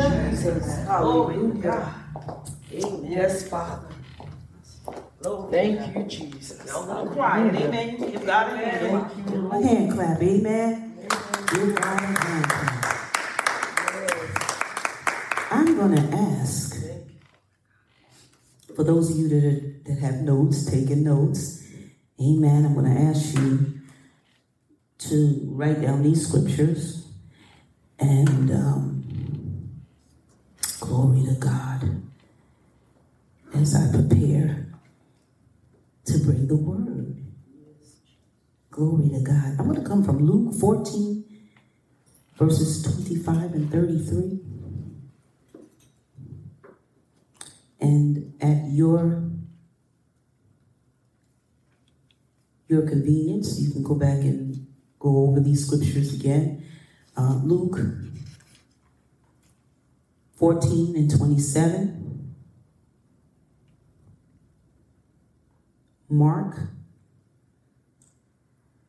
Hallelujah. Jesus. Hallelujah. Amen. Yes, Father. Glory. Thank you, Jesus. Y'all go quiet. Amen. You give God a hand. Thank you, A Lord. hand clap, amen. Give God a hand clap. I'm going to ask for those of you that, are, that have notes, taking notes, amen. I'm going to ask you to write down these scriptures and um, glory to God as I prepare to bring the word. Glory to God. I'm going to come from Luke 14, verses 25 and 33. And at your your convenience, you can go back and go over these scriptures again. Uh, Luke 14 and 27. Mark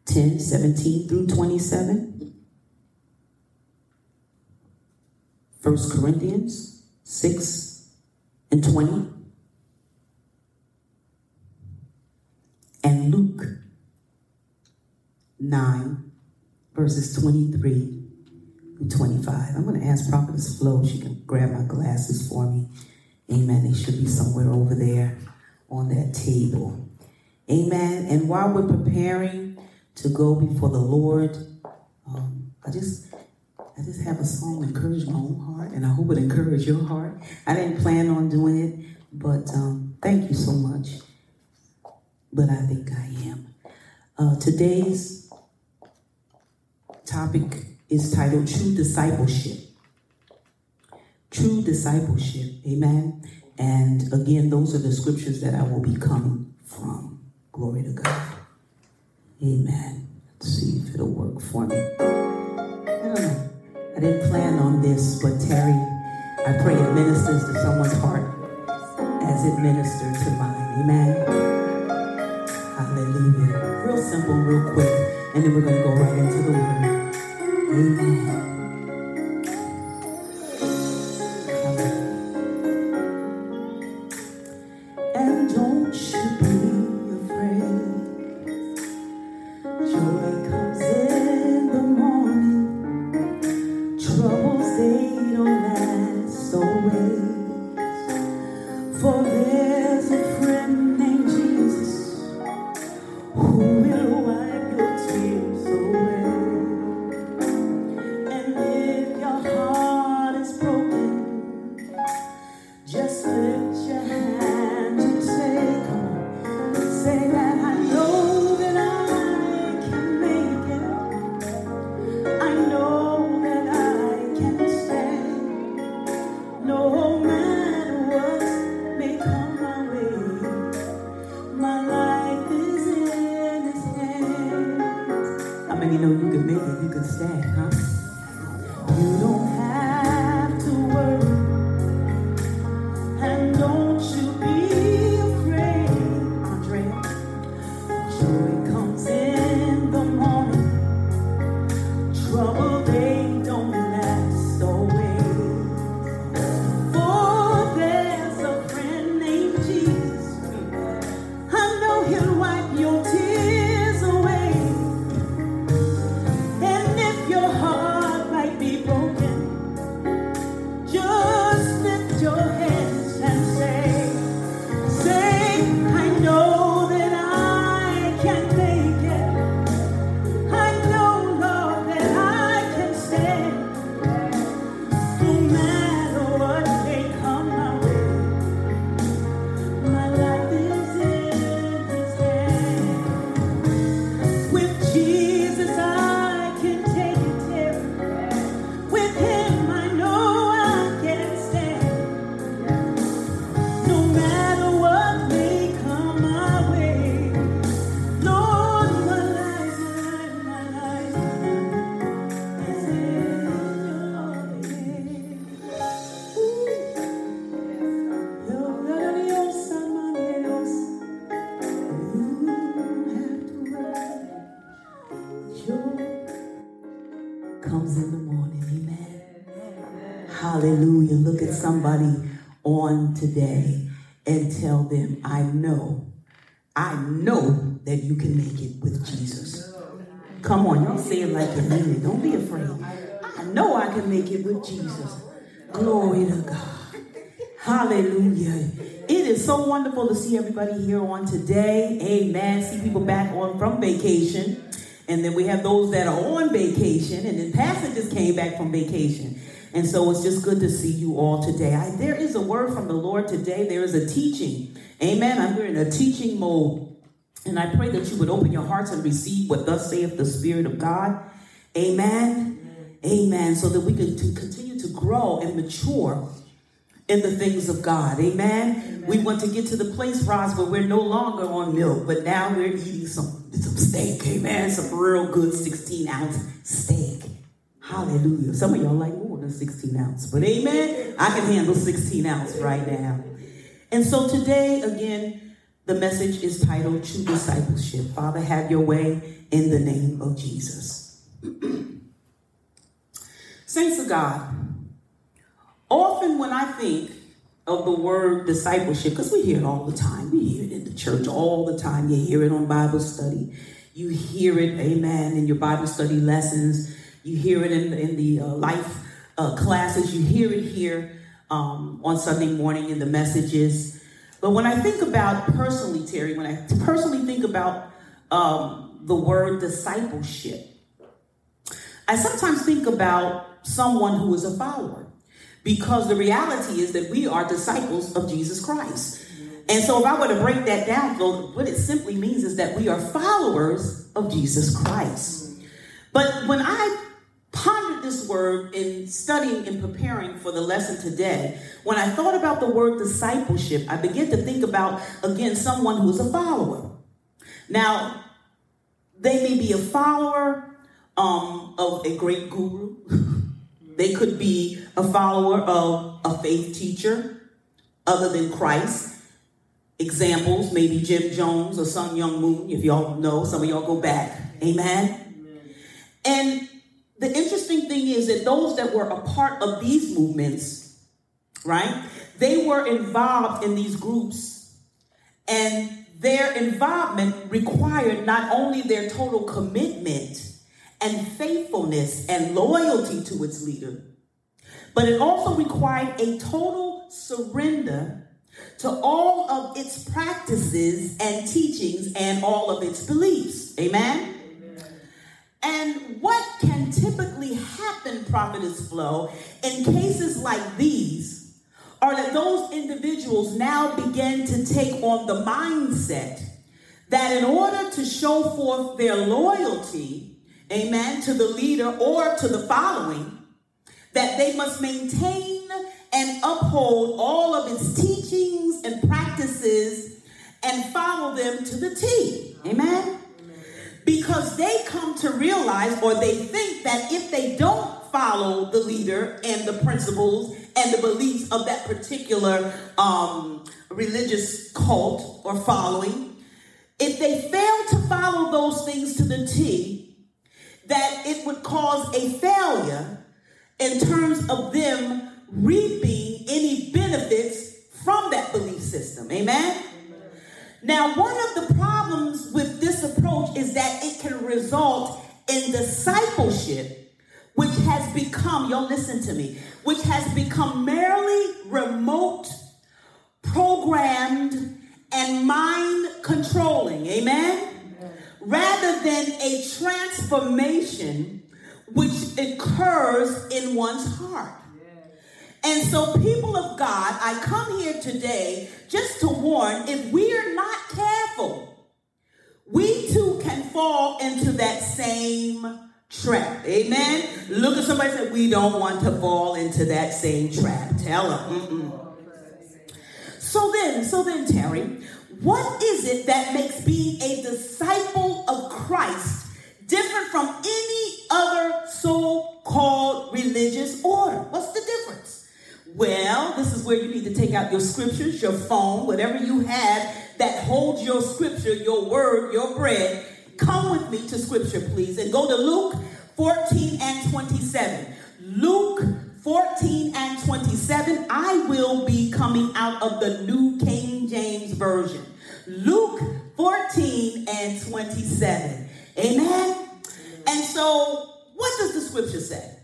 10, 17 through 27. 1 Corinthians 6 and 20. And Luke 9, verses 23 through 25. I'm going to ask Prophetess Flo, she can grab my glasses for me. Amen. They should be somewhere over there on that table. Amen. And while we're preparing to go before the Lord, um, I just I just have a song encourage my own heart, and I hope it encourage your heart. I didn't plan on doing it, but um, thank you so much. But I think I am. Uh, today's topic is titled True Discipleship. True discipleship, amen. And again, those are the scriptures that I will be coming from. Glory to God. Amen. Let's see if it'll work for me. Know. I didn't plan on this, but Terry, I pray it ministers to someone's heart as it ministered to mine. Amen. Hallelujah. Real simple, real quick, and then we're going to go right into the word. Amen. comes in the morning. Amen. Hallelujah. Look at somebody on today and tell them, I know, I know that you can make it with Jesus. Come on, y'all say it like you mean it. Don't be afraid. I know I can make it with Jesus. Glory to God. Hallelujah. It is so wonderful to see everybody here on today. Amen. See people back on from vacation. And then we have those that are on vacation. And then passengers came back from vacation. And so it's just good to see you all today. I, there is a word from the Lord today. There is a teaching. Amen. I'm here in a teaching mode. And I pray that you would open your hearts and receive what thus saith the Spirit of God. Amen. Amen. So that we can continue to grow and mature in the things of God. Amen? Amen. We want to get to the place, Roz, where we're no longer on milk, but now we're eating some, some steak. Amen. Some real good 16 ounce steak. Hallelujah. Some of y'all like more than 16 ounce, but amen. I can handle 16 ounce right now. And so today, again, the message is titled True Discipleship. Father, have your way in the name of Jesus. Saints of God, often when I think of the word discipleship, because we hear it all the time, we hear it in the church all the time. You hear it on Bible study, you hear it, amen, in your Bible study lessons, you hear it in, in the uh, life uh, classes, you hear it here um, on Sunday morning in the messages. But when I think about personally, Terry, when I personally think about um, the word discipleship, I sometimes think about someone who is a follower because the reality is that we are disciples of Jesus Christ. And so, if I were to break that down, what it simply means is that we are followers of Jesus Christ. But when I pondered this word in studying and preparing for the lesson today, when I thought about the word discipleship, I began to think about, again, someone who's a follower. Now, they may be a follower um, of a great guru. They could be a follower of a faith teacher other than Christ. Examples, maybe Jim Jones or Sun Myung Moon, if y'all know, some of y'all go back. Amen. Amen. And the interesting thing is that those that were a part of these movements, right, they were involved in these groups. And their involvement required not only their total commitment and faithfulness and loyalty to its leader, but it also required a total surrender to all of its practices and teachings and all of its beliefs. Amen? And what can typically happen, Prophetess Flo, in cases like these are that those individuals now begin to take on the mindset that in order to show forth their loyalty amen, to the leader or to the following, that they must maintain and uphold all of its teachings and practices and follow them to the T. Amen? Because they come to realize or they think that if they don't follow the leader and the principles and the beliefs of that particular um, religious cult or following, if they fail to follow those things to the T, that it would cause a failure in terms of them reaping any benefits from that belief system. Amen? Now, one of the problems with this approach is that it can result in discipleship, which has become, y'all listen to me, which has become merely remote, programmed, and mind controlling. Amen? Rather than a transformation which occurs in one's heart. And so, people of God, I come here today just to warn if we are not careful, we too can fall into that same trap. Amen. Look at somebody say, We don't want to fall into that same trap. Tell them. Mm-mm. So then, so then, Terry, what is it that makes being a disciple of Christ different from any other so called religious order? What's the difference? Well, this is where you need to take out your scriptures, your phone, whatever you have that holds your scripture, your word, your bread. Come with me to scripture, please, and go to Luke 14 and 27. Luke 14 and 27. I will be coming out of the New King James Version. Luke 14 and 27. Amen. And so, what does the scripture say?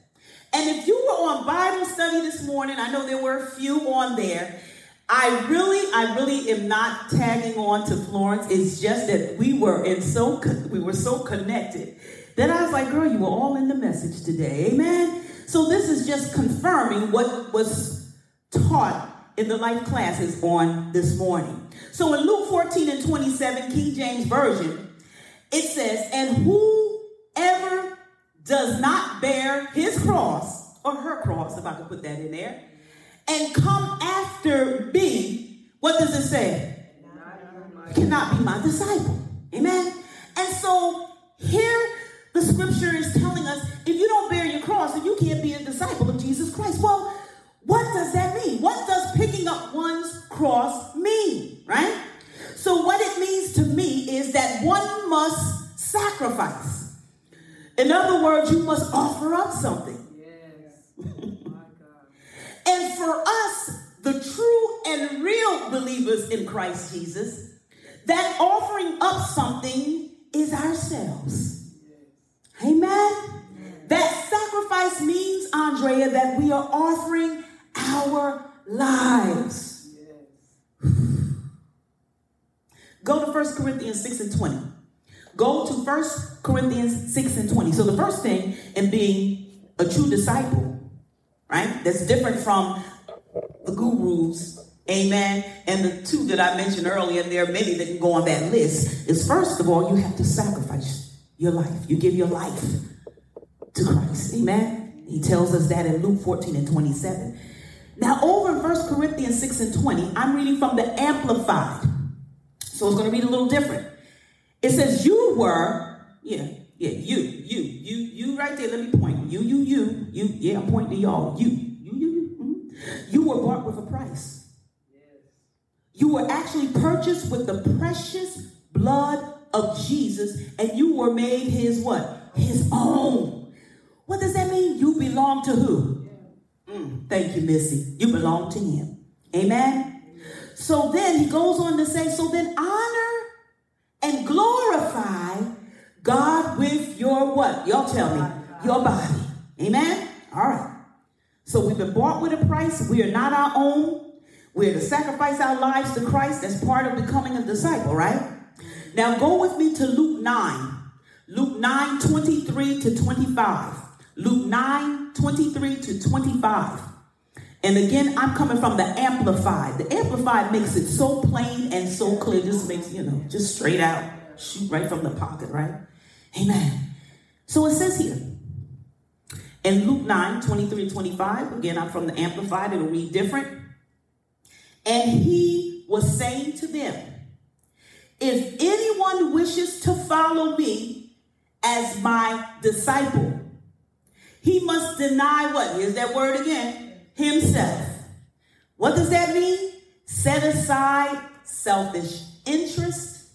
And if you were on Bible study this morning, I know there were a few on there. I really, I really am not tagging on to Florence. It's just that we were in so we were so connected that I was like, girl, you were all in the message today. Amen. So this is just confirming what was taught in the life classes on this morning. So in Luke 14 and 27, King James Version, it says, and whoever does not bear his cross, or her cross, if I could put that in there, and come after me, what does it say? Cannot be my disciple. Amen. And so here the scripture is telling us if you don't bear your cross, then you can't be a disciple of Jesus Christ. Well, what does that mean? What does picking up one's cross mean? Right? So, what it means to me is that one must sacrifice. In other words, you must offer up something. Yes. And for us, the true and real believers in Christ Jesus, that offering up something is ourselves. Amen. That sacrifice means, Andrea, that we are offering our lives. Go to 1 Corinthians 6 and 20. Go to 1 Corinthians 6 and 20. So the first thing in being a true disciple right? That's different from the gurus, amen. And the two that I mentioned earlier, and there are many that can go on that list, is first of all, you have to sacrifice your life. You give your life to Christ, amen. He tells us that in Luke 14 and 27. Now, over in 1 Corinthians 6 and 20, I'm reading from the Amplified. So it's going to read a little different. It says, You were, yeah, yeah, you, you, you, you right there. Let me point. You, you, you, you. Yeah, I'm pointing to y'all. You, you, you, you. Mm-hmm. You were bought with a price. You were actually purchased with the precious blood of Jesus, and you were made his what? His own. What does that mean? You belong to who? Thank you, Missy. You belong to him. Amen. So then he goes on to say, so then honor and glorify God with your what? Y'all tell me. Your body. Amen? All right. So we've been bought with a price. We are not our own. We're to sacrifice our lives to Christ. That's part of becoming a disciple, right? Now go with me to Luke 9. Luke 9, 23 to 25. Luke 9, 23 to 25. And again, I'm coming from the Amplified. The Amplified makes it so plain and so clear. Just makes, you know, just straight out, shoot right from the pocket, right? Amen. So it says here in Luke 9 23 25, again, I'm from the Amplified, it'll read different. And he was saying to them, If anyone wishes to follow me as my disciple, he must deny what? Here's that word again himself. What does that mean? Set aside selfish interest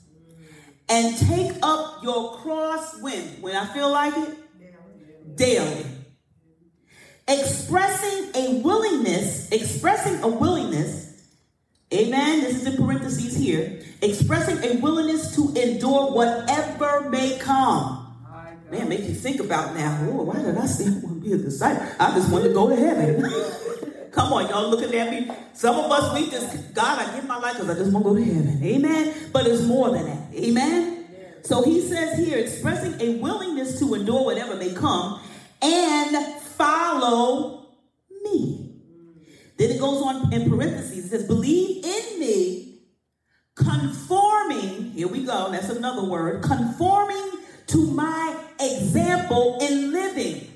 and take up your cross when? When I feel like it? Daily. Expressing a willingness, expressing a willingness, amen. This is in parentheses here. Expressing a willingness to endure whatever may come. Man, make you think about now. Lord, why did I say I want to be a disciple? I just want to go to heaven. Come on, y'all looking at me. Some of us, we just, God, I give my life because I just want to go to heaven. Amen. But it's more than that. Amen. So he says here, expressing a willingness to endure whatever may come and follow me. Mm. Then it goes on in parentheses. It says, believe in me, conforming, here we go, that's another word, conforming to my example in living.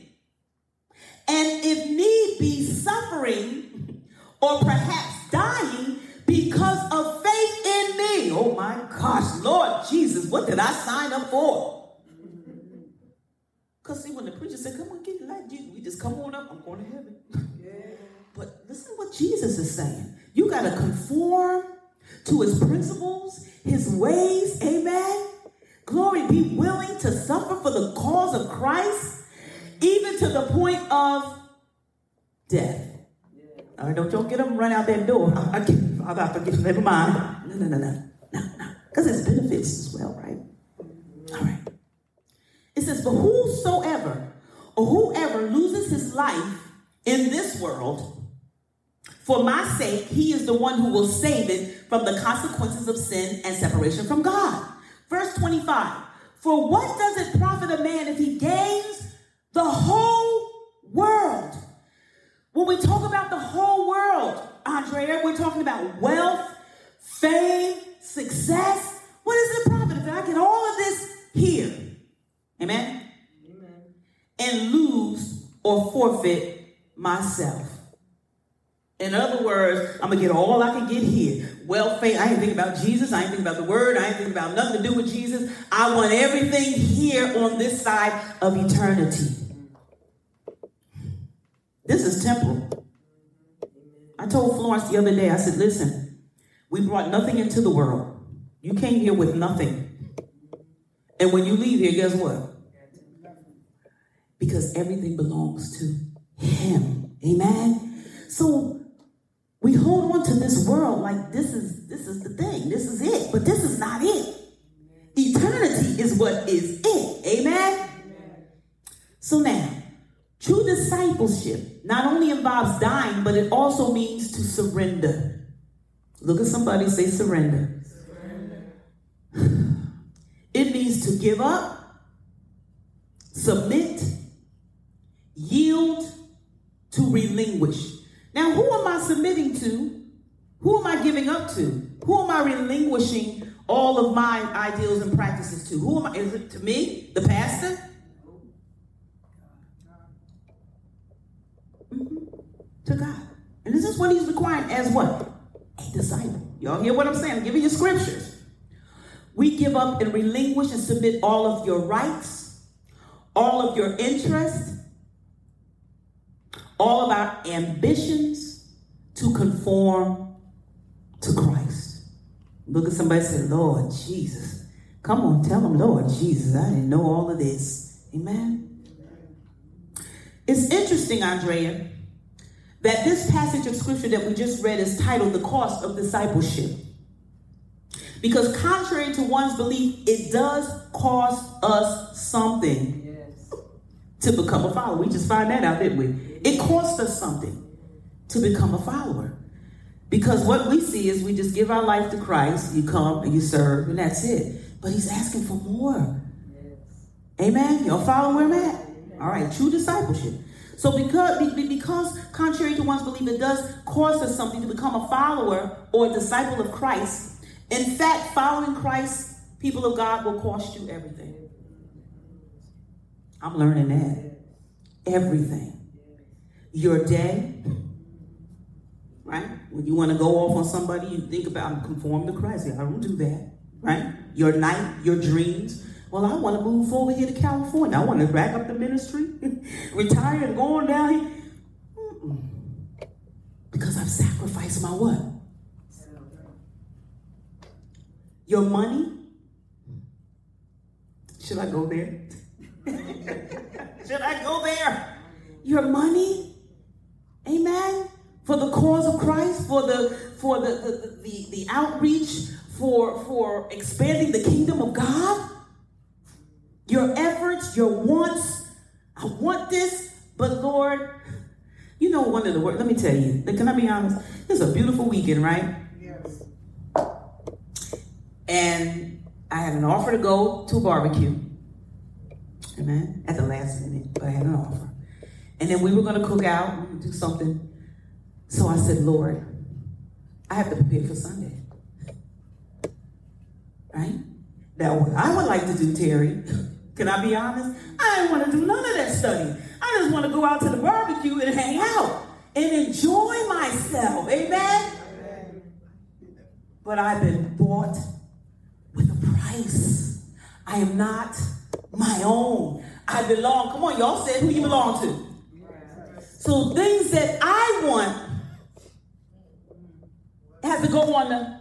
And if need be, suffering or perhaps dying because of faith in me. Oh my gosh, Lord Jesus, what did I sign up for? Because see, when the preacher said, Come on, get like Jesus, we just come on up, I'm going to heaven. Yeah. But listen to what Jesus is saying. You got to conform to his principles, his ways, amen. Glory, be willing Christ, even to the point of death. Don't y'all get them run out that door. I, I, I got to never mind. No, no, no, no, no, no. Because it's benefits as well, right? All right. It says, but whosoever or whoever loses his life in this world, for my sake, he is the one who will save it from the consequences of sin and separation from God. Verse 25 For what does it profit a man if he gains the whole world? When we talk about the whole world, Andrea, we're talking about wealth, fame, success. What is the profit if I get all of this here? Amen? Amen. And lose or forfeit myself. In other words, I'm gonna get all I can get here. Wealth, fame. I ain't thinking about Jesus. I ain't thinking about the word. I ain't thinking about nothing to do with Jesus. I want everything here on this side of eternity. This is temporal. I told Florence the other day, I said, listen, we brought nothing into the world. You came here with nothing. And when you leave here, guess what? Because everything belongs to Him. Amen? So hold on to this world like this is this is the thing. This is it. But this is not it. Eternity is what is it. Amen? So now, True discipleship not only involves dying, but it also means to surrender. Look at somebody say surrender. surrender. It means to give up, submit, yield, to relinquish. Now, who am I submitting to? Who am I giving up to? Who am I relinquishing all of my ideals and practices to? Who am I? Is it to me, the pastor? Mm-hmm. to God. And this is what he's requiring as what? A disciple. Y'all hear what I'm saying? I'm giving you scriptures. We give up and relinquish and submit all of your rights, all of your interests, all of our ambitions to conform to Christ. Look at somebody and say, Lord Jesus. Come on, tell them, Lord Jesus, I didn't know all of this. Amen. It's interesting, Andrea, that this passage of scripture that we just read is titled The Cost of Discipleship. Because contrary to one's belief, it does cost us something yes. to become a follower. We just find that out, didn't we? It costs us something to become a follower. Because what we see is we just give our life to Christ, you come and you serve, and that's it. But he's asking for more. Yes. Amen? Y'all follow where I'm at? All right, true discipleship. So because, because contrary to one's belief, it does cost us something to become a follower or a disciple of Christ. In fact, following Christ, people of God, will cost you everything. I'm learning that. Everything. Your day, right? When you want to go off on somebody, you think about conform to Christ. I don't do that, right? Your night, your dreams, well, I want to move over here to California. I want to rack up the ministry, retire and go on down here. Because I've sacrificed my what? Your money? Should I go there? Should I go there? Your money? Amen. For the cause of Christ, for the for the the, the, the outreach, for for expanding the kingdom of God your efforts, your wants. I want this, but Lord, you know one of the words. Let me tell you. Can I be honest? It's a beautiful weekend, right? Yes. And I had an offer to go to a barbecue. Amen. At the last minute, but I had an offer. And then we were going to cook out, do something. So I said, Lord, I have to prepare for Sunday. Right? Now, what I would like to do, Terry, can I be honest? I didn't want to do none of that study. I just want to go out to the barbecue and hang out and enjoy myself. Amen? But I've been bought with a price. I am not my own. I belong. Come on, y'all said who you belong to. So things that I want have to go on the,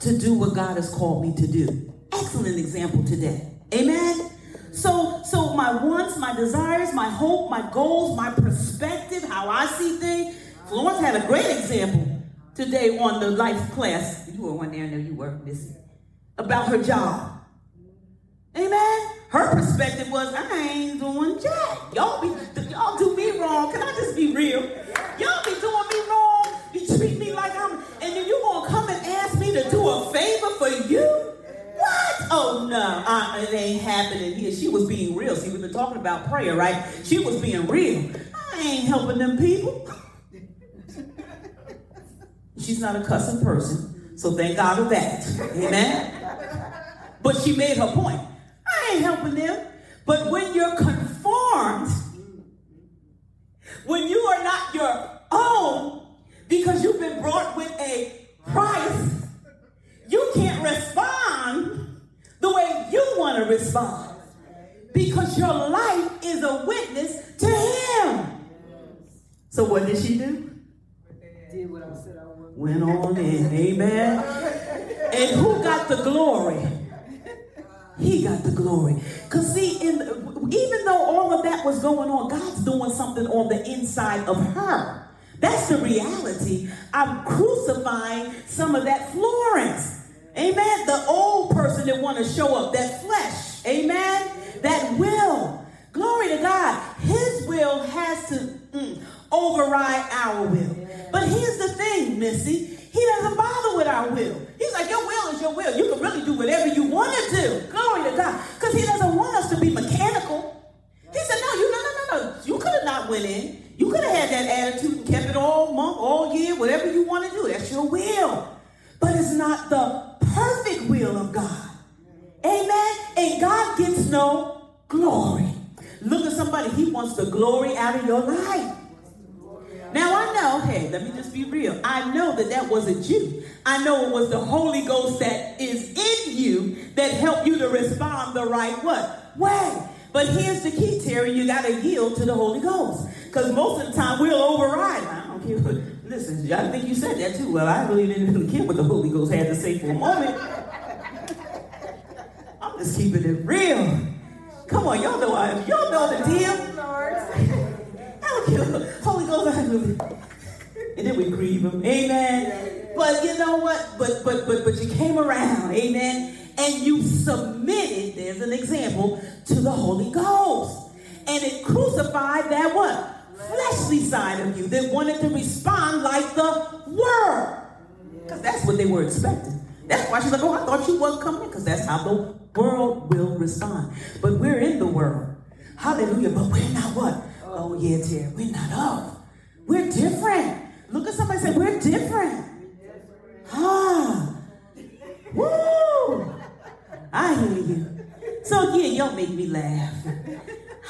to do what God has called me to do. Excellent example today. Amen. So, so my wants, my desires, my hope, my goals, my perspective, how I see things. Florence had a great example today on the life class. You were one there, I know you were, Missy. About her job. Amen. Her perspective was, I ain't doing jack. Y'all be y'all do wrong. Can I just be real? Y'all be doing me wrong. You treat me like I'm, and then you gonna come and ask me to do a favor for you? What? Oh no, uh, it ain't happening here. She was being real. See, we've been talking about prayer, right? She was being real. I ain't helping them people. She's not a cussing person, so thank God for that. Amen. But she made her point. I ain't helping them. But when you're conformed, when you are not your own, because you've been brought with a price, you can't respond the way you want to respond. Because your life is a witness to Him. So, what did she do? Did what I said I. Went on in. Amen. And who got the glory? He got the glory. Because, see, in, even though all of that was going on, God's doing something on the inside of her. That's the reality. I'm crucifying some of that Florence. Amen. The old person that want to show up, that flesh. Amen. That will. Glory to God. His will has to mm, override our will. But here's the thing, Missy. He doesn't bother with our will. He's like, your will is your will. You can really do whatever you want to do. Glory to God. Because he doesn't want us to be mechanical. He said, no, you no, no, no, no. You could have not went in. You could have had that attitude and kept it all month, all year, whatever you want to do. That's your will. But it's not the perfect will of God. Amen. And God gets no glory. Look at somebody, he wants the glory out of your life. Now I know, hey, let me just be real. I know that that wasn't you. I know it was the Holy Ghost that is in you that helped you to respond the right what way. But here's the key, Terry. You got to yield to the Holy Ghost. Because most of the time we'll override. I don't care. What, listen, I think you said that too. Well, I really didn't really care what the Holy Ghost had to say for a moment. I'm just keeping it real. Come on, y'all know I, y'all know the deal. Don't. Holy Ghost, I. And then we grieve him. Amen. But you know what? But but but but you came around, amen, and you submitted, there's an example, to the Holy Ghost. And it crucified that what? Fleshly side of you that wanted to respond like the world. Because that's what they were expecting. That's why she's like, oh, I thought you wasn't coming because that's how the world will respond. But we're in the world. Hallelujah. But we're not what? Oh, yeah, dear. We're not of. We're different. Look at somebody say, we're different. Ah. Woo. I hear you. So, yeah, y'all make me laugh.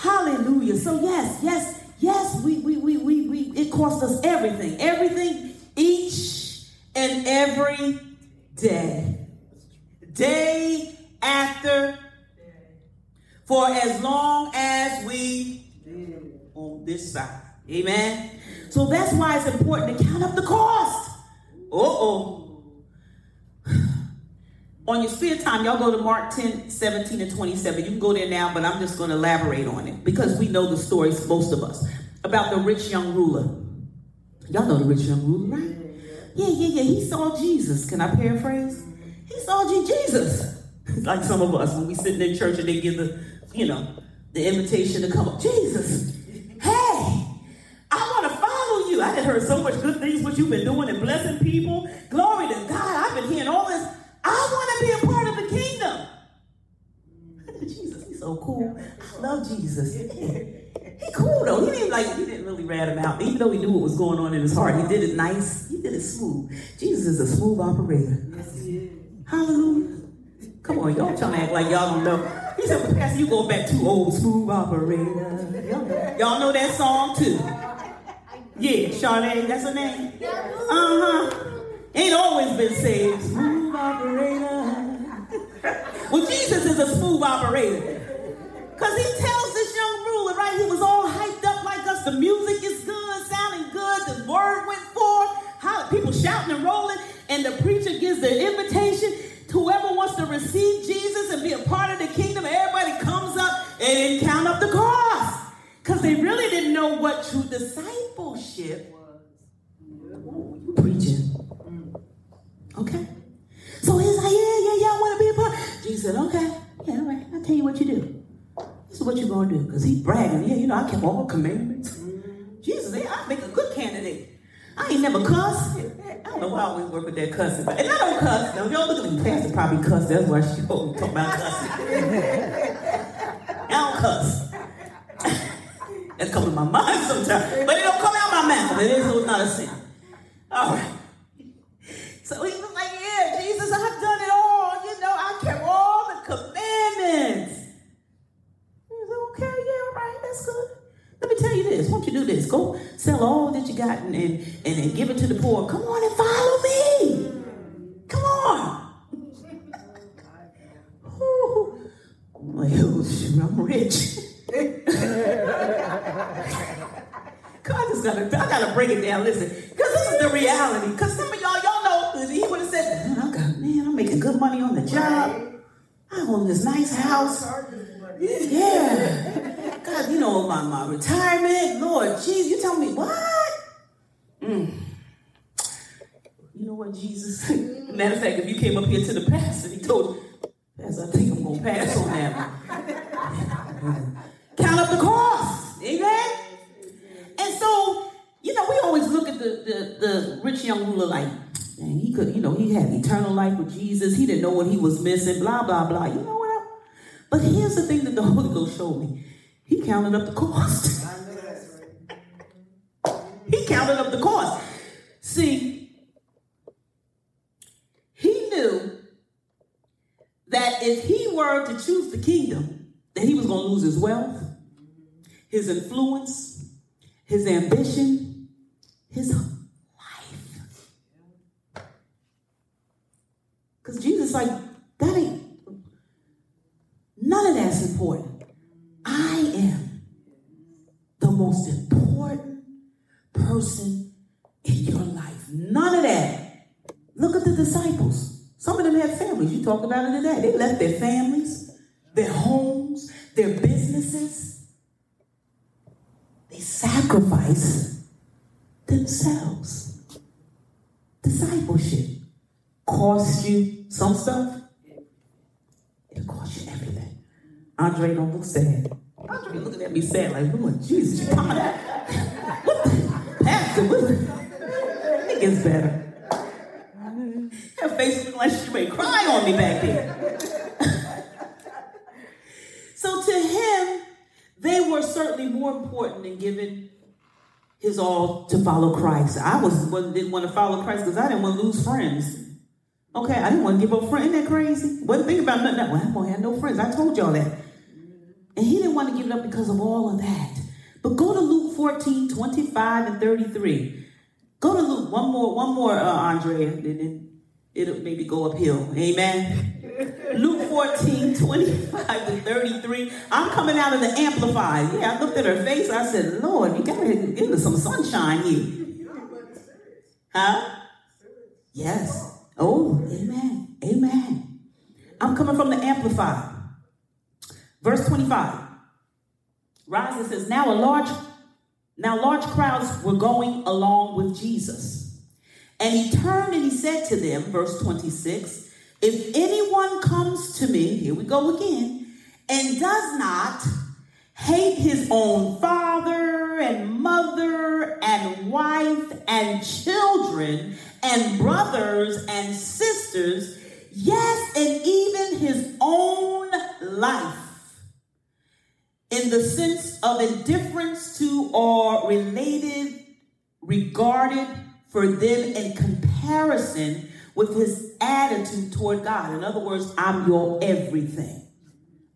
Hallelujah. So, yes, yes, yes, we, we, we, we, we, it cost us everything. Everything each and every day. Day after day. for as long as we this side. Amen. So that's why it's important to count up the cost. Uh-oh. On your spare time, y'all go to Mark 10, 17, and 27. You can go there now, but I'm just going to elaborate on it because we know the stories, most of us, about the rich young ruler. Y'all know the rich young ruler, right? Yeah, yeah, yeah. He saw Jesus. Can I paraphrase? He saw Jesus. like some of us when we sitting in church and they give the, you know, the invitation to come up. Jesus, hey, I want to follow you. I had heard so much good things what you've been doing and blessing people. Glory to God. I've been hearing all this. I want to be a part of the kingdom. Jesus, he's so cool. I love Jesus. He cool though. He didn't like he didn't really rat him out. Even though he knew what was going on in his heart, he did it nice. He did it smooth. Jesus is a smooth operator. Hallelujah. Come on, y'all trying to act like y'all don't know. He said, Pastor, you go back to old, smooth operator. Y'all know that song too. Yeah, Sade, that's her name. Uh-huh. Ain't always been saved. Smooth operator. well, Jesus is a smooth operator. Because he tells this young ruler, right? He was all hyped up like us. The music is good, sounding good. The word went forth. How, people shouting and rolling. And the preacher gives the invitation to whoever wants to receive Jesus and be a part of the kingdom. Everybody comes up and count up the cost. Because they really didn't know what true discipleship was. Preaching. Mm. Okay. So he's like, yeah, yeah, yeah, I want to be a part. Jesus said, okay, yeah, all right, I'll tell you what you do. This is what you're going to do. Because he's bragging, yeah, you know, I kept all the commandments. Mm. Jesus, yeah, I make a good candidate. I ain't never cussed. I don't know why I always work with that cussing. But, and I don't cuss. Now, y'all look at me. Pastor probably cuss. That's why she always talk about cussing. I don't cuss. That's coming to my mind sometimes. But it don't come out my mouth. It is, not a sin. All right. So he was like, yeah, Jesus, I've done it all. You know, I kept all the commandments. He was like, okay, yeah, all right, that's good. Let me tell you this. Why don't you do this? Go sell all that you got and, and, and, give it to the poor. Come on and follow me. Come on. Ooh. Oh, I'm rich. God just gotta, I gotta break it down. Listen, because this is the reality. Because some of y'all, y'all know, he would have said, man, I got, man, I'm making good money on the job. I own this nice house. Yeah. God, you know, my, my retirement. Lord, jeez, you tell me what? Mm. You know what, Jesus? Matter of fact, if you came up here to the pastor, he told you, Pastor, I think I'm going to pass on that one. Count up the cost. Amen? And so, you know, we always look at the, the, the rich young ruler like, and he could, you know, he had eternal life with Jesus. He didn't know what he was missing, blah, blah, blah. You know what? But here's the thing that the Holy Ghost showed me. He counted up the cost. he counted up the cost. See, he knew that if he were to choose the kingdom, that he was going to lose his wealth, his influence, his ambition, his life. Because Jesus, like, that ain't, none of that's important. I am the most important person in your life. None of that. Look at the disciples. Some of them had families. You talked about it today. They left their families, their homes, their businesses. They sacrificed themselves. Discipleship costs you some stuff. It costs you everything. Andre don't look sad. Andre looking at me sad like, Lord Jesus, you coming out. What the pastor? What? It gets better. Her face looked like she may cry on me back there. so to him, they were certainly more important than giving his all to follow Christ. I was didn't want to follow Christ because I didn't want to lose friends. Okay, I didn't want to give up friends. Isn't that crazy? Wasn't thinking about nothing. Well, I'm gonna have no friends. I told y'all that. And he didn't want to give it up because of all of that. But go to Luke 14, 25 and 33. Go to Luke. One more, one more, uh, Andrea, and then it'll maybe go uphill. Amen. Luke 14, 25 to 33. I'm coming out of the Amplified. Yeah, I looked at her face. I said, Lord, you gotta give us some sunshine here. Huh? Yes. Oh, amen. Amen. I'm coming from the Amplified. Verse 25. Rise and says, Now a large, now large crowds were going along with Jesus. And he turned and he said to them, verse 26, If anyone comes to me, here we go again, and does not hate his own father and mother and wife and children and brothers and sisters, yes, and even his own life, in the sense of indifference to or related, regarded for them in comparison with his attitude toward God. In other words, I'm your everything.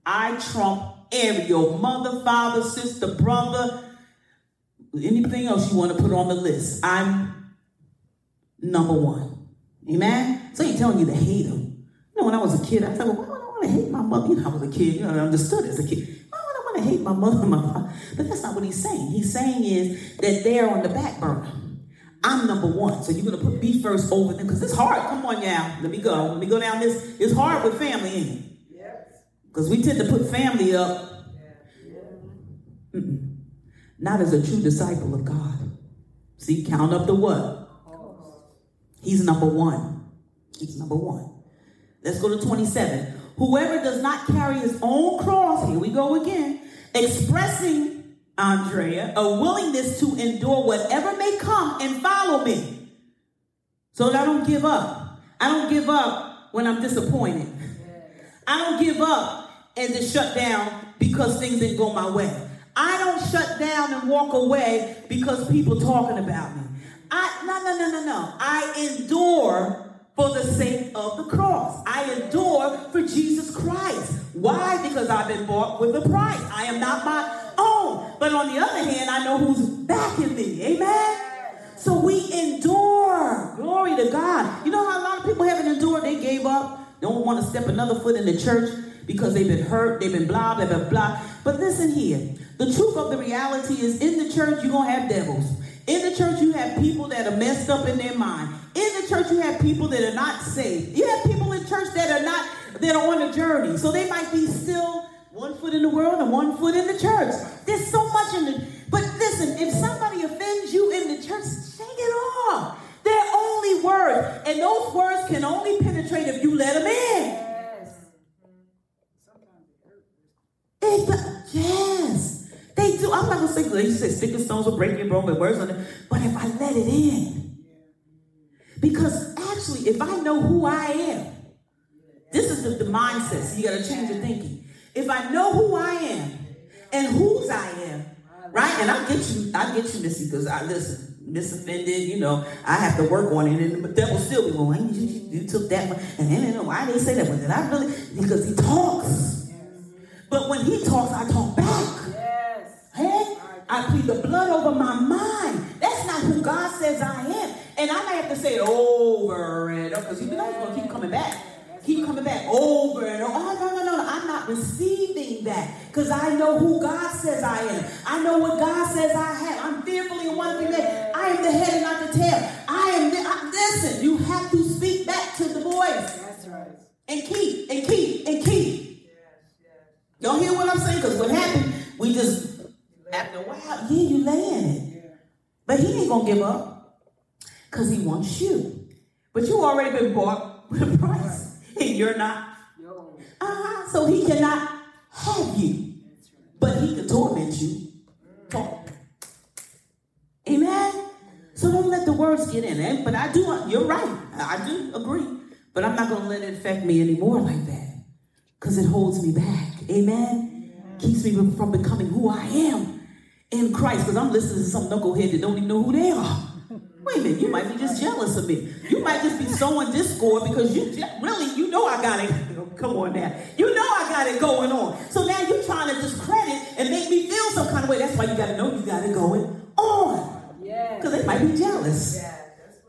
I trump every your mother, father, sister, brother, anything else you want to put on the list. I'm number one. Amen. So he's telling you to hate him. You know, when I was a kid, I said, well, why would I want to hate my mother? You know, I was a kid. You know, I understood as a kid. Why would I want to hate my mother my father? But that's not what he's saying. He's saying is that they're on the back burner. I'm number one. So you're gonna put me first over them because it's hard. Come on now. Let me go. Let me go down this. It's hard with family, ain't it? Because we tend to put family up not as a true disciple of God. See, count up the what? He's number one. He's number one. Let's go to 27. Whoever does not carry his own cross, here we go again, expressing, Andrea, a willingness to endure whatever may come and follow me. So that I don't give up. I don't give up when I'm disappointed. I don't give up and just shut down because things didn't go my way. I don't shut down and walk away because people talking about me. I no no no no no. I endure for the sake of the cross. I endure for Jesus Christ. Why? Because I've been bought with a price. I am not my But on the other hand, I know who's backing me. Amen. So we endure. Glory to God. You know how a lot of people haven't endured? They gave up. Don't want to step another foot in the church because they've been hurt, they've been blah, blah, blah, blah. But listen here. The truth of the reality is in the church, you're going to have devils. In the church, you have people that are messed up in their mind. In the church, you have people that are not saved. You have people in church that are not, that are on a journey. So they might be still one foot in the world and one foot in the church. There's so much in the, but listen, if somebody offends you in the church, shake it off. They're only words. And those words can only penetrate if you let them in. It, yes, they do. I'm not gonna say they say stick stones will break your bone, but words on it. But if I let it in, because actually, if I know who I am, this is the, the mindset. So you got to change your thinking. If I know who I am and whose I am, right? And I get you, I get you, Missy, because I listen. Misoffended, you know, I have to work on it, and the devil still be going. You, you, you took that one, and then why they say that one? Did I really? Because he talks. But when he talks, I talk back. Yes. Hey, I plead the blood over my mind. That's not who God says I am. And I may have to say it over and over because you know he's going to keep coming back. Keep coming back over and over. Oh, no, no, no, no. I'm not receiving that because I know who God says I am. I know what God says I have. I'm fearfully and wonderfully made. I am the head and not the tail. I am, the, I, listen, you have to speak back to the voice That's right. and keep and keep and keep. Y'all hear what I'm saying? Because what happened, we just, after a while, yeah, you lay in it. But he ain't going to give up because he wants you. But you already been bought with a price. And you're not. Uh-huh. So he cannot have you. But he can torment you. Talk. Amen? So don't let the words get in. Eh? But I do, you're right. I do agree. But I'm not going to let it affect me anymore like that. Because it holds me back. Amen? Keeps me from becoming who I am in Christ. Because I'm listening to some knucklehead that don't even know who they are. Wait a minute, you might be just jealous of me. You might just be sowing discord because you je- really, you know I got it. Come on now. You know I got it going on. So now you're trying to discredit and make me feel some kind of way. That's why you got to know you got it going on. Yes. Because they might be jealous.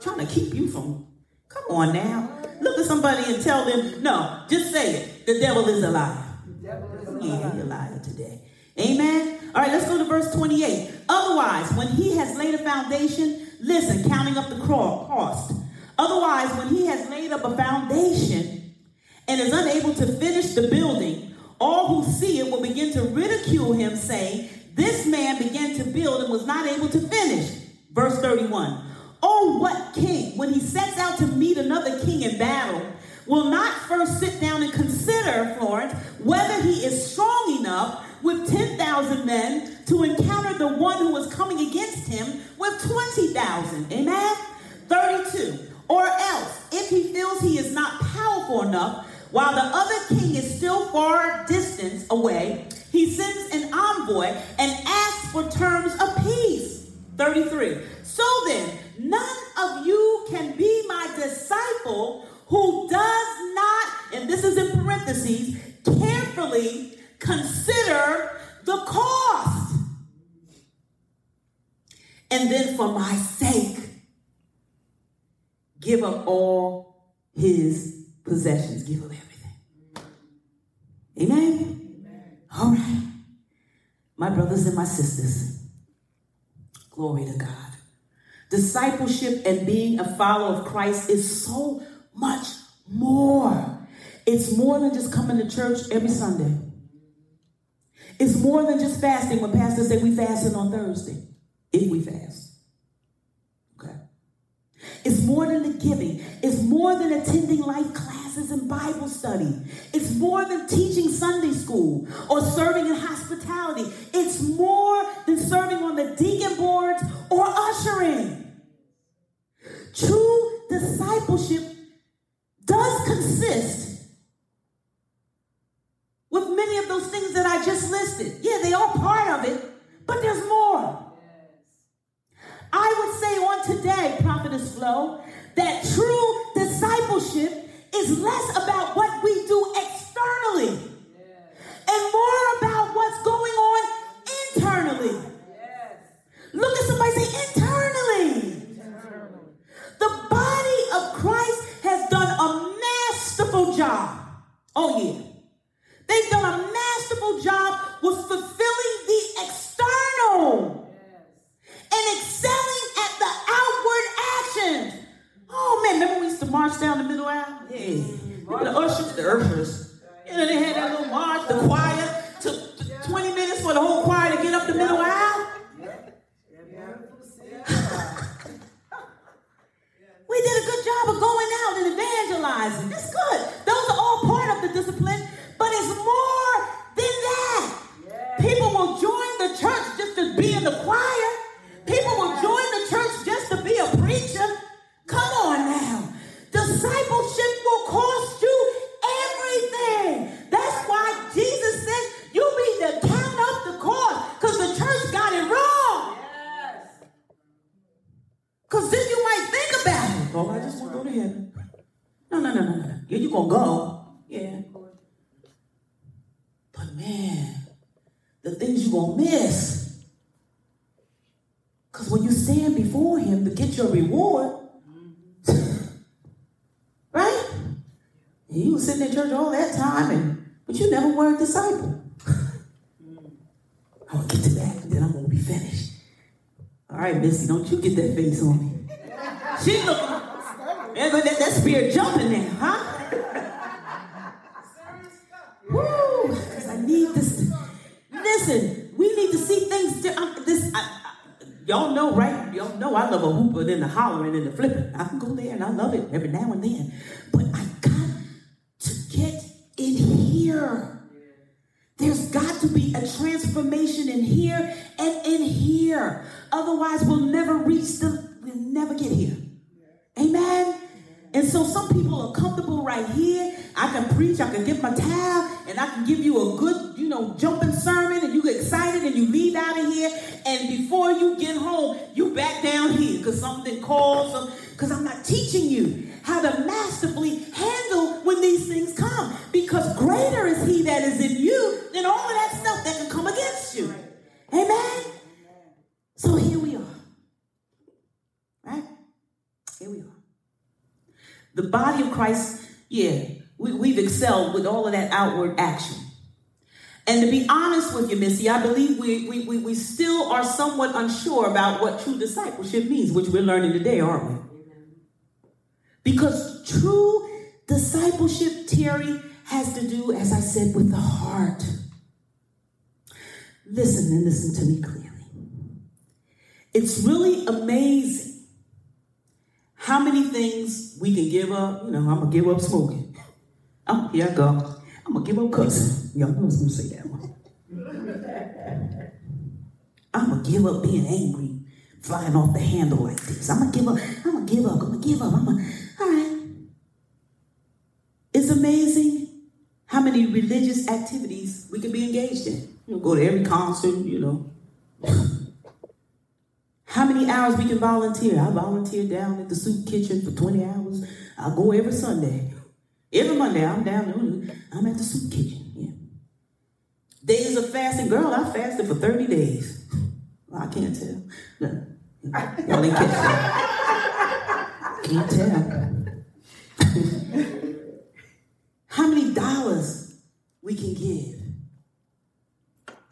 Trying to keep you from. Come on now. Look at somebody and tell them, no, just say it. The devil is a liar. Devil is a Yeah, liar. you're a liar today. Amen. All right, let's go to verse 28. Otherwise, when he has laid a foundation, listen, counting up the cost. Otherwise, when he has laid up a foundation and is unable to finish the building, all who see it will begin to ridicule him, saying, This man began to build and was not able to finish. Verse 31. Oh, what king, when he sets out to meet another king in battle, will not first sit down and consider, Florence, whether he is strong enough with 10,000 men to encounter the one who was coming against him with 20,000. Amen? 32. Or else, if he feels he is not powerful enough, while the other king is still far distance away, he sends an envoy and asks for terms of peace. 33. So then, none of you can be my disciple who does not, and this is in parentheses, carefully consider the cost. And then for my sake, give up all his possessions. Give up everything. Amen? All right. My brothers and my sisters, glory to God. Discipleship and being a follower of Christ is so much more. It's more than just coming to church every Sunday. It's more than just fasting when pastors say we fasting on Thursday, if we fast. Okay. It's more than the giving. It's more than attending life classes and Bible study. It's more than teaching Sunday school or serving in hospitality. It's more than serving on the deacon boards or ushering. True discipleship does consist today, Prophetess Flo, that true discipleship is less about what we do externally and more about what's going on internally. Yes. Look at somebody say internally. The body of Christ has done a masterful job. Oh, yeah. They've done a masterful job with fulfilling march down the middle aisle? Yeah. Remember the ushers, the ushers. You know, they had that little march, the choir. Took 20 minutes for the whole choir to get up the middle aisle. We did a good job of going out and evangelizing. Missy, don't you get that face on me. She looking. That, that spirit jumping there, huh? Woo! Because I need this. Listen, we need to see things. I'm- um, This, I, I, y'all know, right? Y'all know I love a hooper, then the hollering and the flipping. I can go there and I love it every now and then. You get home, you back down here because something calls, them, because I'm not teaching you how to masterfully handle when these things come. Because greater is he that is in you than all of that stuff that can come against you. Amen. So here we are. Right? Here we are. The body of Christ, yeah, we, we've excelled with all of that outward action. And to be honest with you, Missy, I believe we, we, we, we still are somewhat unsure about what true discipleship means, which we're learning today, aren't we? Because true discipleship, Terry, has to do, as I said, with the heart. Listen and listen to me clearly. It's really amazing how many things we can give up. You know, I'm gonna give up smoking. Oh, here I go. I'm gonna give up cussing. Y'all know I was gonna say that one. I'm gonna give up being angry, flying off the handle like this. I'm gonna give up. I'm gonna give up. I'm gonna give up. I'm gonna. All right. It's amazing how many religious activities we can be engaged in. You know, go to every concert. You know. How many hours we can volunteer? I volunteer down at the soup kitchen for 20 hours. I go every Sunday. Every Monday, I'm down there. I'm at the soup kitchen. Yeah. Days of fasting. Girl, I fasted for 30 days. Well, I can't tell. No. Y'all catch that. Can't tell. How many dollars we can give?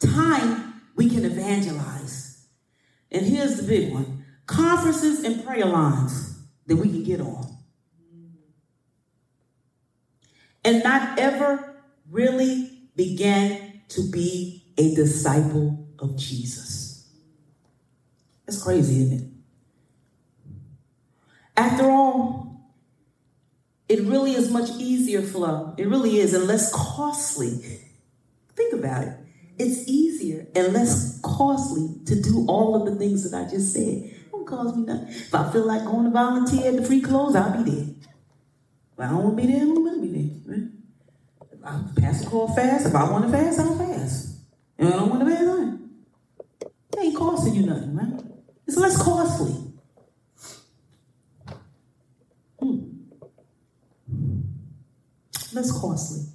Time we can evangelize. And here's the big one conferences and prayer lines that we can get on. And not ever really began to be a disciple of Jesus. It's crazy, isn't it? After all, it really is much easier, Flo. It really is, and less costly. Think about it. It's easier and less costly to do all of the things that I just said. It won't cost me nothing. If I feel like going to volunteer at the free clothes, I'll be there. If I don't want to be there, I don't want to be there. I pass the call fast, if I want to fast, I'll fast. And I don't want to fast, I It ain't costing you nothing, right? It's less costly. Hmm. Less costly.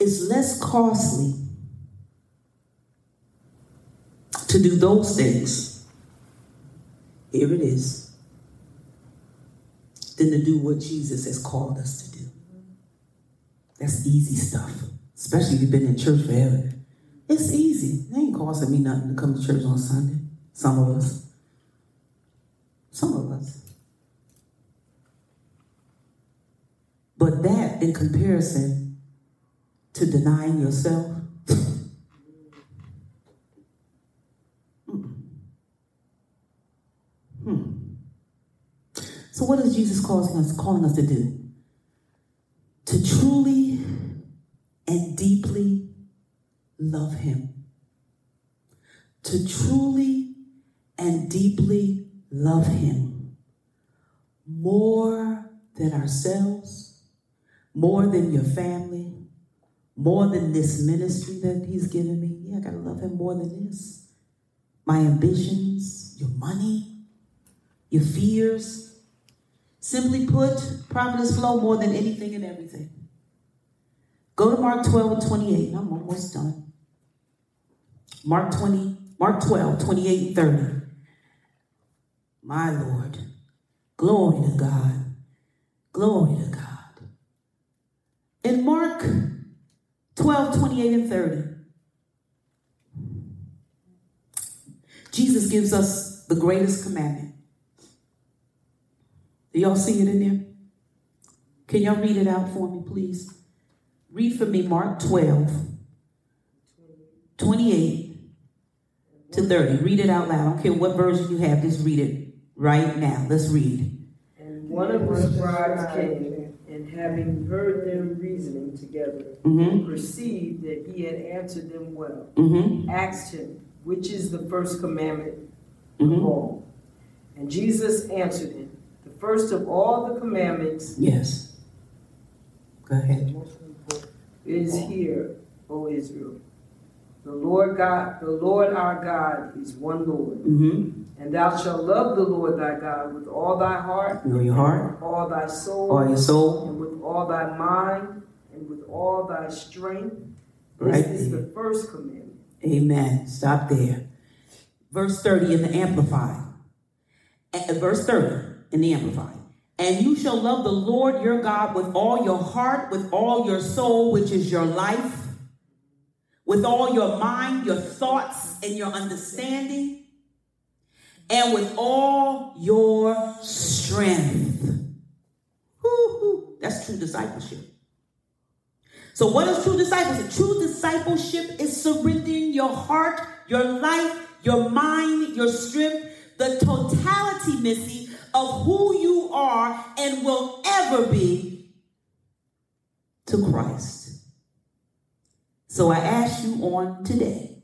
It's less costly to do those things. Here it is. Than to do what Jesus has called us to do. That's easy stuff. Especially if you've been in church forever. It's easy. It ain't costing me nothing to come to church on Sunday. Some of us. Some of us. But that, in comparison to denying yourself, hmm. So, what is Jesus calling us, calling us to do? To truly and deeply love Him. To truly and deeply love Him more than ourselves, more than your family, more than this ministry that He's given me. Yeah, I gotta love Him more than this. My ambitions, your money, your fears. Simply put, Prophetess Flo more than anything and everything. Go to Mark 12 and 28. I'm almost done. Mark 20, Mark 12, 28 and 30. My Lord. Glory to God. Glory to God. In Mark 12, 28 and 30, Jesus gives us the greatest commandment. Do y'all see it in there? Can y'all read it out for me, please? Read for me Mark 12, 28 to 30. Read it out loud. I don't care what version you have, just read it right now. Let's read. And one of the scribes came, and having heard them reasoning together, Mm-hmm. perceived that he had answered them well, Mm-hmm. asked him, Which is the first commandment Mm-hmm. of all? And Jesus answered him, first of all the commandments Yes. Go ahead. is here, O Israel. The Lord God, the Lord our God is one Lord. Mm-hmm. And thou shalt love the Lord thy God with all thy heart, Know your heart, all thy soul, all your soul. and with all thy mind, and with all thy strength. This Right is the first commandment. Amen. Stop there. Verse 30 in the Amplified. Uh, Verse 30 in the Amplified. And you shall love the Lord your God with all your heart, with all your soul, which is your life, with all your mind, your thoughts, and your understanding, and with all your strength. Woo-hoo. That's true discipleship. So, what is true discipleship? True discipleship is surrendering your heart, your life, your mind, your strength, the totality, Missy, of who you are and will ever be to Christ. So, I ask you on today,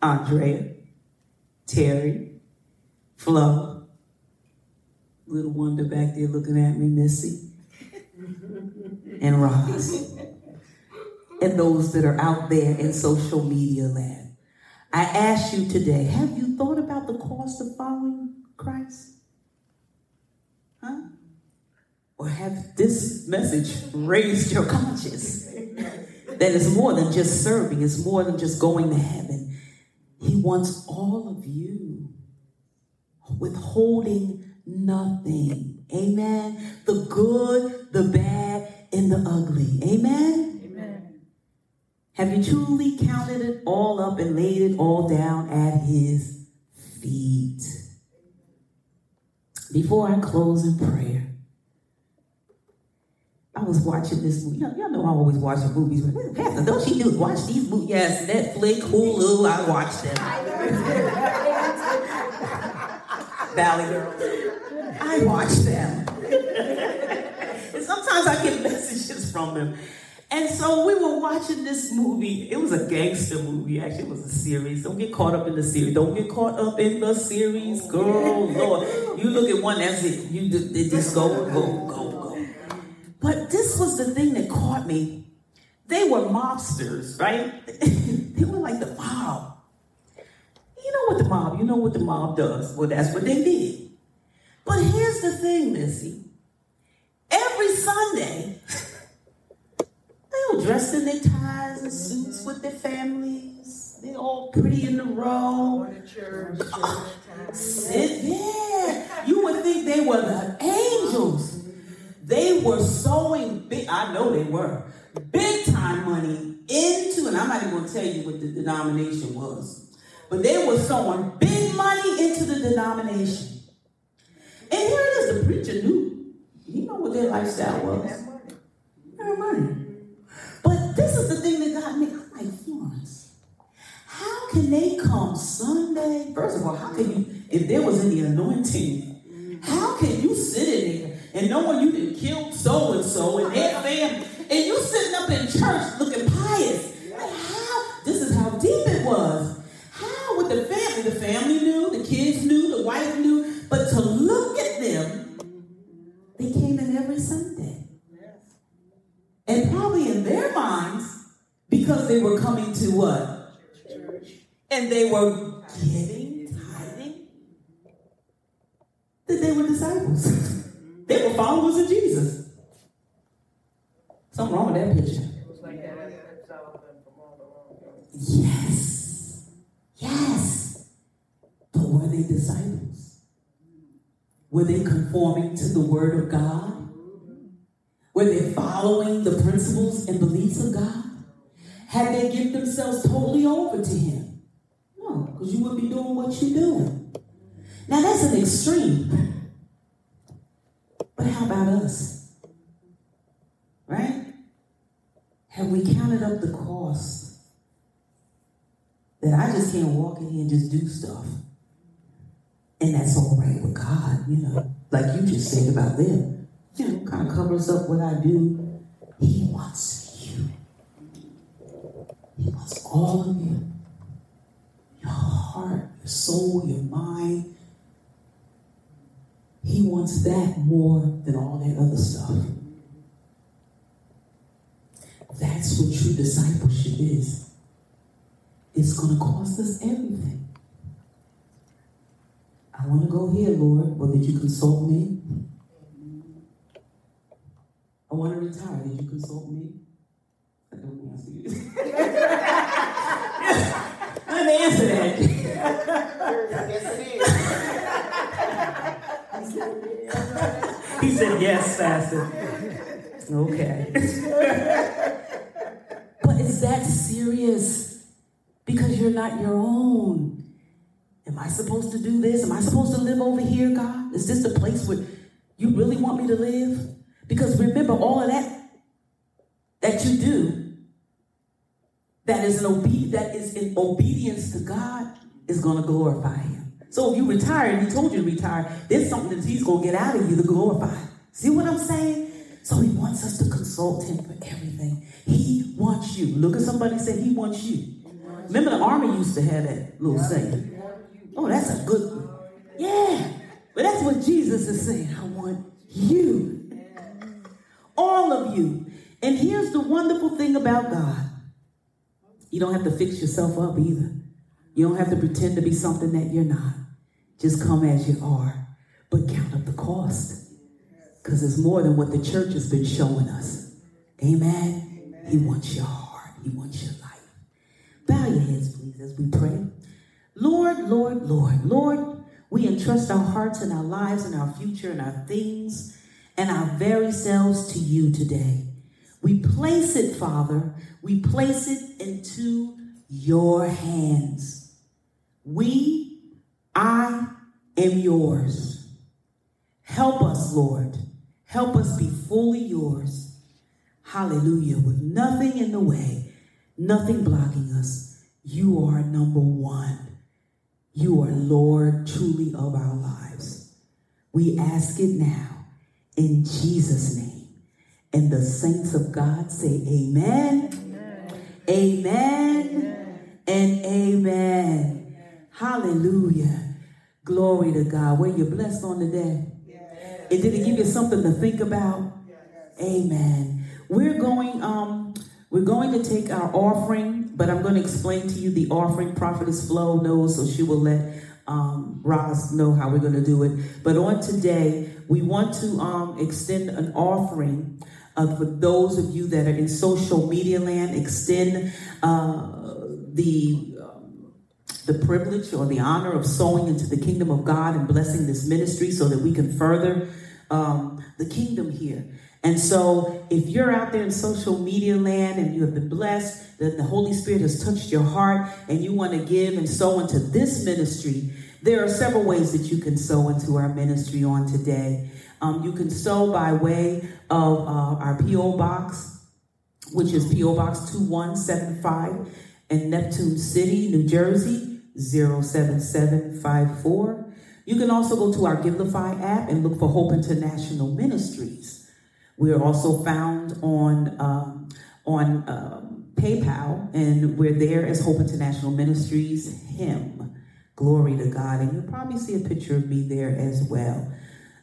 Andrea, Terry, Flo, little wonder back there looking at me, Missy, and Ross and those that are out there in social media land. I ask you today, have you thought about the cost of following Christ? Huh? Or have this message raised your conscience? That it's more than just serving, it's more than just going to heaven. He wants all of you, withholding nothing. Amen. The good, the bad, and the ugly. Amen. Amen. Have you truly counted it all up and laid it all down at his feet? Before I close in prayer, I was watching this movie. Y'all, y'all know I always watch the movies. Pastor, don't she do watch these movies? Yes, Netflix, Hulu, I watch them. Valley Girl. I watch them. and sometimes I get messages from them. And so we were watching this movie. It was a gangster movie, actually, it was a series. Don't get caught up in the series. Don't get caught up in the series, girl. Lord, you look at one, that's it. You just go, go, go, go. But this was the thing that caught me. They were mobsters, right? they were like the mob. You know what the mob, you know what the mob does. Well, that's what they did. But here's the thing, Missy. Every Sunday, they dressed in their ties and suits with their families. They all pretty in the row. Sit there. You would think they were the angels. They were sowing big, I know they were, big time money into, and I'm not even going to tell you what the denomination was, but they were sowing big money into the denomination. And here it is, the preacher knew. He know what their lifestyle was. Their money. This is the thing that got me. I'm like, Florence, how can they come Sunday? First of all, how can you, if there was any anointing, how can you sit in there and knowing you didn't kill so and so and their family, and you sitting up in church And probably in their minds, because they were coming to what? And they were giving, tithing, that they were disciples. they were followers of Jesus. Something wrong with that picture. Yes. Yes. But were they disciples? Were they conforming to the Word of God? Were they following the principles and beliefs of God? Had they given themselves totally over to Him? No, because you wouldn't be doing what you're doing. Now that's an extreme. But how about us? Right? Have we counted up the cost that I just can't walk in here and just do stuff? And that's all right with God, you know, like you just said about them. You know, kind of covers up what I do. He wants you. He wants all of you. Your heart, your soul, your mind. He wants that more than all that other stuff. That's what true discipleship is. It's going to cost us everything. I want to go here, Lord. Well, did you consult me? I want to retire. Did you consult me? I don't answer you. Let me answer that. Yes, he said, Yes, Pastor. Okay. but is that serious? Because you're not your own. Am I supposed to do this? Am I supposed to live over here, God? Is this the place where you really want me to live? Because remember, all of that that you do, that is an obe- that is in obedience to God, is going to glorify Him. So if you retire and He told you to retire, there's something that He's going to get out of you to glorify. See what I'm saying? So He wants us to consult Him for everything. He wants you. Look at somebody say He wants you. Remember the army used to have that little saying. Oh, that's a good one. Yeah. But that's what Jesus is saying. I want you. All of you. And here's the wonderful thing about God. You don't have to fix yourself up either. You don't have to pretend to be something that you're not. Just come as you are. But count up the cost. Because it's more than what the church has been showing us. Amen. He wants your heart. He wants your life. Bow your heads, please, as we pray. Lord, Lord, Lord, Lord, we entrust our hearts and our lives and our future and our things and our very selves to you today. We place it, Father, we place it into your hands. We, I am yours. Help us, Lord. Help us be fully yours. Hallelujah. With nothing in the way, nothing blocking us. You are number one. You are Lord truly of our lives. We ask it now in Jesus' name. And the saints of God say, Amen. Amen. amen. And amen. Hallelujah. Glory to God. Were you blessed on the day? It did it give you something to think about? Amen. We're going um we're going to take our offering, but I'm going to explain to you the offering. Prophetess Flo knows, so she will let um, Roz know how we're going to do it. But on today, we want to um, extend an offering uh, for those of you that are in social media land. Extend uh, the um, the privilege or the honor of sowing into the kingdom of God and blessing this ministry, so that we can further um, the kingdom here. And so, if you're out there in social media land and you have been blessed, that the Holy Spirit has touched your heart, and you want to give and sow into this ministry, there are several ways that you can sow into our ministry on today. Um, you can sow by way of uh, our P.O. Box, which is P.O. Box 2175 in Neptune City, New Jersey, 07754. You can also go to our Givelify app and look for Hope International Ministries. We are also found on um, on um, PayPal, and we're there as Hope International Ministries. Him, glory to God, and you'll probably see a picture of me there as well.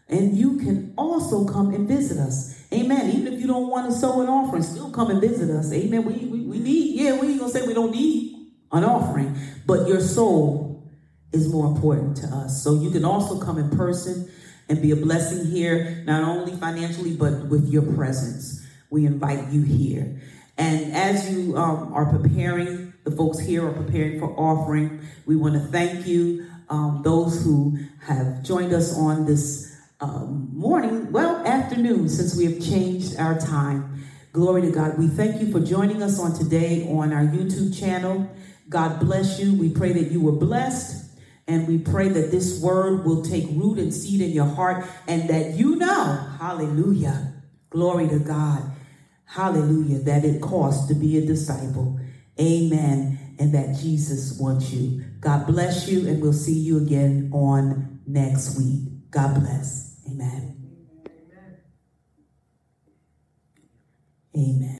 And you can also come and visit us. Amen. Even if you don't want to sow an offering, still come and visit us. Amen. We, we, we need, yeah, we ain't going to say we don't need an offering, but your soul is more important to us. So you can also come in person and be a blessing here, not only financially, but with your presence. We invite you here. And as you um, are preparing, the folks here are preparing for offering, we want to thank you, um, those who have joined us on this um, morning, well, afternoon, since we have changed our time. Glory to God. We thank you for joining us on today on our YouTube channel. God bless you. We pray that you were blessed. And we pray that this word will take root and seed in your heart and that you know, hallelujah, glory to God, hallelujah, that it costs to be a disciple. Amen. And that Jesus wants you. God bless you, and we'll see you again on next week. God bless. Amen. Amen.